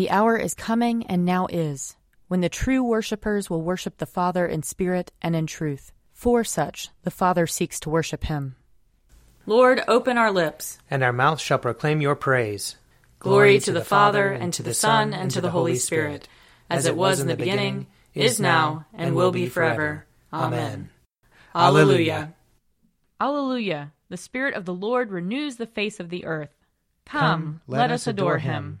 The hour is coming and now is, when the true worshippers will worship the Father in spirit and in truth. For such the Father seeks to worship him. Lord, open our lips, and our mouth shall proclaim your praise. Glory to the Father, and to the Son, and to the Holy Spirit, as it was in the beginning, is now, and will be forever. Amen. Alleluia. Alleluia. The Spirit of the Lord renews the face of the earth. Come, let us adore him.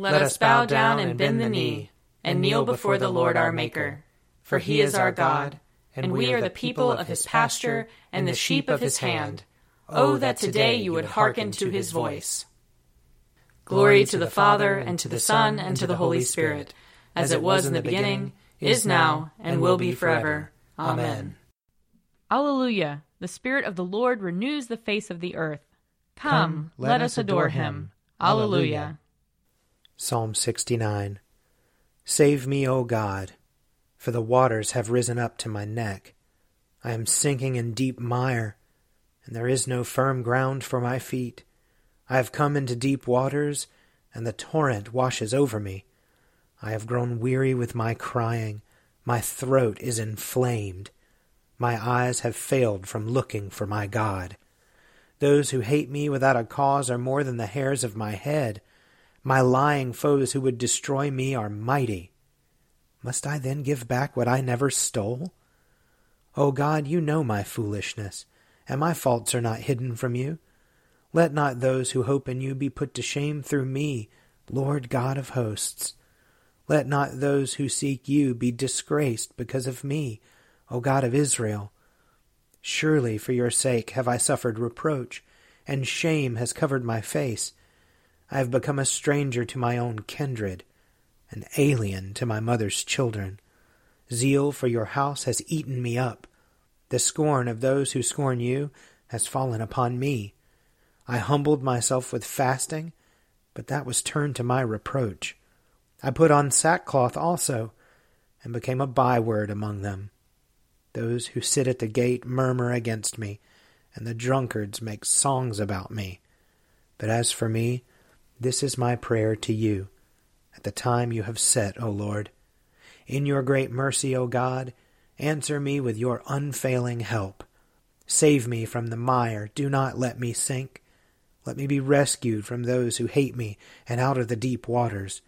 let us bow down and bend the knee, and kneel before the Lord our Maker. For he is our God, and we are the people of his pasture and the sheep of his hand. Oh, that today you would hearken to his voice. Glory to the Father, and to the Son, and to the Holy Spirit, as it was in the beginning, is now, and will be forever. Amen. Alleluia. The Spirit of the Lord renews the face of the earth. Come, let us adore him. Alleluia. Psalm 69 Save me, O God, for the waters have risen up to my neck. I am sinking in deep mire and there is no firm ground for my feet. I have come into deep waters, and the torrent washes over me. I have grown weary with my crying. My throat is inflamed. My eyes have failed from looking for my God. Those who hate me without a cause are more than the hairs of my head. My lying foes who would destroy me are mighty. Must I then give back what I never stole? O God, you know my foolishness and my faults are not hidden from you. Let not those who hope in you be put to shame through me, Lord God of hosts. Let not those who seek you be disgraced because of me, O God of Israel. Surely for your sake have I suffered reproach, and shame has covered my face. I have become a stranger to my own kindred, an alien to my mother's children. Zeal for your house has eaten me up. The scorn of those who scorn you has fallen upon me. I humbled myself with fasting, but that was turned to my reproach. I put on sackcloth also, and became a byword among them. Those who sit at the gate murmur against me, and the drunkards make songs about me. But as for me, this is my prayer to you, at the time you have set, O Lord. In your great mercy, O God, Answer me with your unfailing help. Save me from the mire. Do not let me sink. Let me be rescued from those who hate me and out of the deep waters.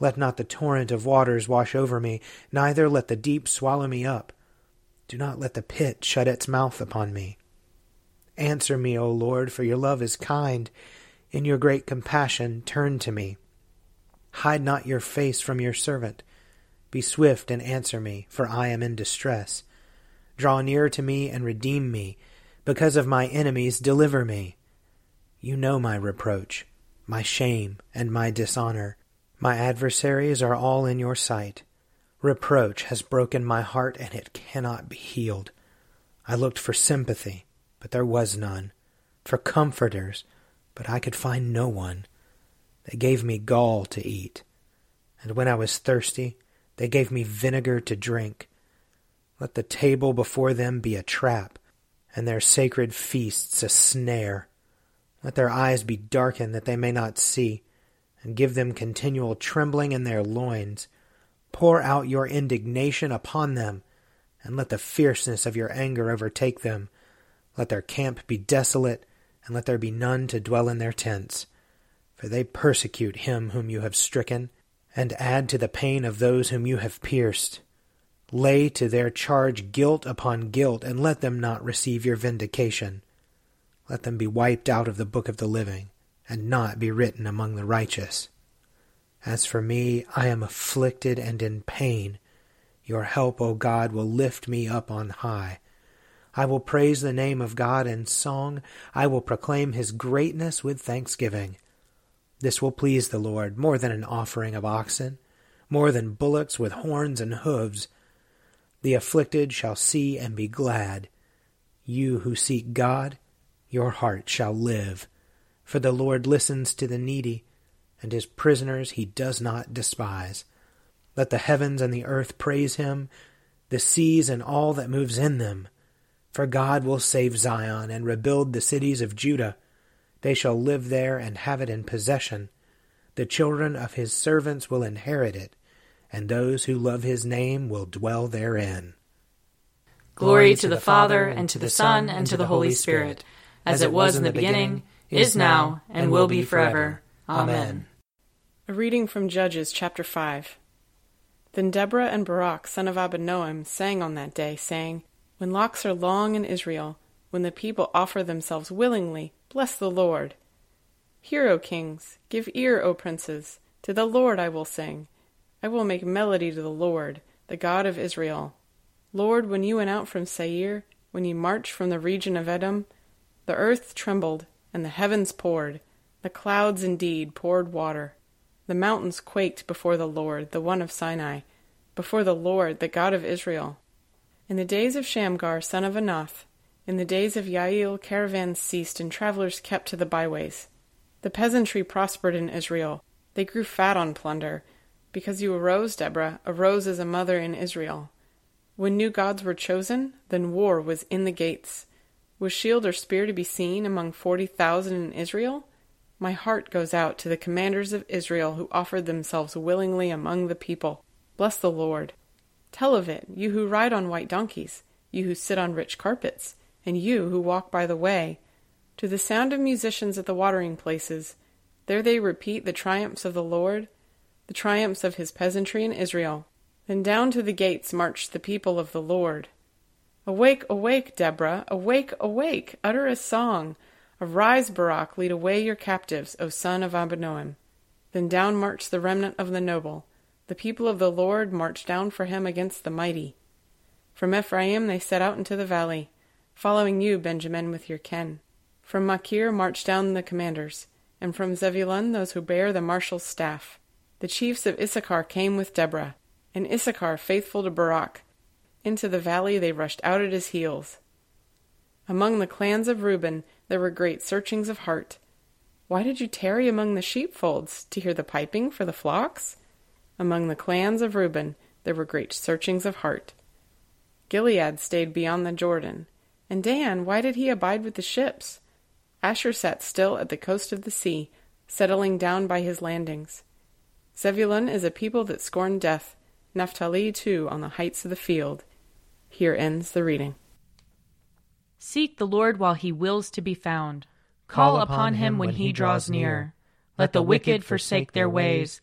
Let not the torrent of waters wash over me, neither let the deep swallow me up. Do not let the pit shut its mouth upon me. Answer me, O Lord, for your love is kind. In your great compassion, turn to me. Hide not your face from your servant. Be swift and answer me, for I am in distress. Draw near to me and redeem me. Because of my enemies, deliver me. You know my reproach, my shame, and my dishonor. My adversaries are all in your sight. Reproach has broken my heart, and it cannot be healed. I looked for sympathy, but there was none, for comforters, but I could find no one. They gave me gall to eat, and when I was thirsty, they gave me vinegar to drink. Let the table before them be a trap, and their sacred feasts a snare. Let their eyes be darkened that they may not see, and give them continual trembling in their loins. Pour out your indignation upon them, and let the fierceness of your anger overtake them. Let their camp be desolate, and let there be none to dwell in their tents. For they persecute him whom you have stricken and add to the pain of those whom you have pierced. Lay to their charge guilt upon guilt, and let them not receive your vindication. Let them be wiped out of the book of the living, and not be written among the righteous. As for me, I am afflicted and in pain. Your help, O God, will lift me up on high. I will praise the name of God in song. I will proclaim his greatness with thanksgiving. This will please the Lord more than an offering of oxen, more than bullocks with horns and hoofs. The afflicted shall see and be glad. You who seek God, your heart shall live. For the Lord listens to the needy, and his prisoners he does not despise. Let the heavens and the earth praise him, the seas and all that moves in them. For God will save Zion and rebuild the cities of Judah. They shall live there and have it in possession. The children of his servants will inherit it, and those who love his name will dwell therein. Glory to the Father, and to the Son, and to the Holy Spirit, as it was in the beginning, is now, and will be forever. Amen. A reading from Judges chapter 5. Then Deborah and Barak, son of Abinoam, sang on that day, saying, When locks are long in Israel, when the people offer themselves willingly, bless the Lord. Hear, O kings, give ear, O princes, to the Lord I will sing. I will make melody to the Lord, the God of Israel. Lord, when you went out from Seir, when you marched from the region of Edom, the earth trembled, and the heavens poured, the clouds indeed poured water. The mountains quaked before the Lord, the one of Sinai, before the Lord, the God of Israel. In the days of Shamgar, son of Anath, in the days of Yael, caravans ceased, and travelers kept to the byways. The peasantry prospered in Israel. They grew fat on plunder. Because you arose, Deborah, arose as a mother in Israel. When new gods were chosen, then war was in the gates. Was shield or spear to be seen among forty thousand in Israel? My heart goes out to the commanders of Israel who offered themselves willingly among the people. Bless the Lord. Tell of it, you who ride on white donkeys, you who sit on rich carpets, and you who walk by the way. To the sound of musicians at the watering places, there they repeat the triumphs of the Lord, the triumphs of his peasantry in Israel. Then down to the gates marched the people of the Lord. Awake, awake, Deborah, awake, awake, utter a song Arise, Barak, lead away your captives, O son of Abinoam. Then down marched the remnant of the noble. The people of the Lord marched down for him against the mighty. From Ephraim they set out into the valley, following you, Benjamin, with your ken. From Machir marched down the commanders, and from Zebulun those who bear the marshal's staff. The chiefs of Issachar came with Deborah, and Issachar faithful to Barak. Into the valley they rushed out at his heels. Among the clans of Reuben there were great searchings of heart. Why did you tarry among the sheepfolds, to hear the piping for the flocks? Among the clans of Reuben there were great searchings of heart. Gilead stayed beyond the Jordan. And Dan, why did he abide with the ships? Asher sat still at the coast of the sea, settling down by his landings. Zebulun is a people that scorn death, Naphtali too on the heights of the field. Here ends the reading. Seek the Lord while he wills to be found. Call upon him when he draws near. Let the wicked forsake their ways,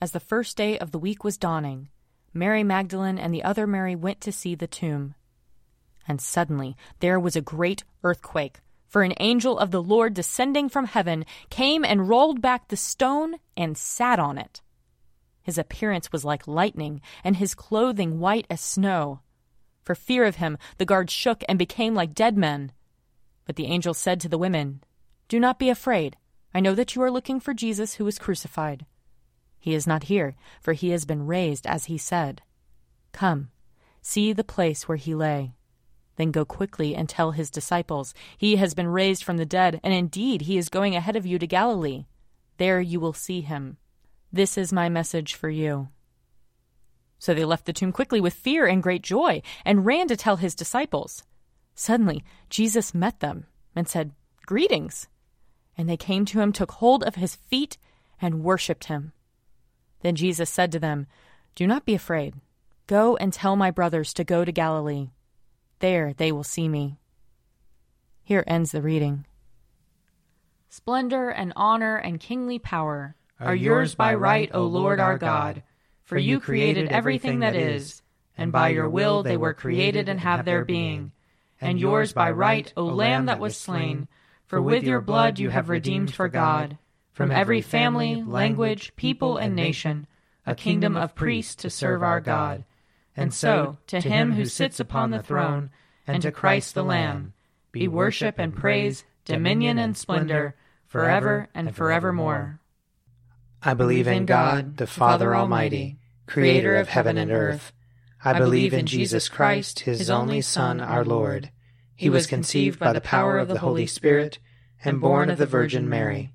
as the first day of the week was dawning, Mary Magdalene and the other Mary went to see the tomb. And suddenly there was a great earthquake, for an angel of the Lord descending from heaven came and rolled back the stone and sat on it. His appearance was like lightning, and his clothing white as snow. For fear of him, the guards shook and became like dead men. But the angel said to the women, Do not be afraid. I know that you are looking for Jesus who was crucified. He is not here, for he has been raised as he said. Come, see the place where he lay. Then go quickly and tell his disciples, He has been raised from the dead, and indeed he is going ahead of you to Galilee. There you will see him. This is my message for you. So they left the tomb quickly with fear and great joy and ran to tell his disciples. Suddenly, Jesus met them and said, Greetings. And they came to him, took hold of his feet, and worshipped him. Then Jesus said to them, Do not be afraid. Go and tell my brothers to go to Galilee. There they will see me. Here ends the reading. Splendor and honor and kingly power are yours by right, O Lord our God, for you created everything that is, and by your will they were created and have their being. And yours by right, O Lamb that was slain, for with your blood you have redeemed for God, from every family, language, people, and nation, a kingdom of priests to serve our God. And so, to him who sits upon the throne, and to Christ the Lamb, be worship and praise, dominion and splendor, forever and forevermore. I believe in God, the Father Almighty, creator of heaven and earth. I believe in Jesus Christ, his only Son, our Lord. He was conceived by the power of the Holy Spirit and born of the Virgin Mary.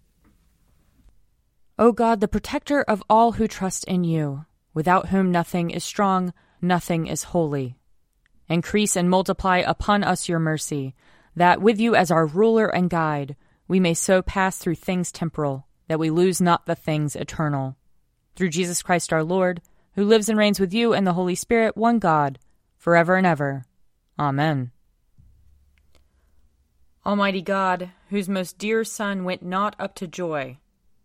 O God, the protector of all who trust in you, without whom nothing is strong, nothing is holy. Increase and multiply upon us your mercy that with you as our ruler and guide, we may so pass through things temporal, that we lose not the things eternal. Through Jesus Christ our Lord, who lives and reigns with you and the Holy Spirit, one God, forever and ever. Amen. Almighty God, whose most dear Son went not up to joy,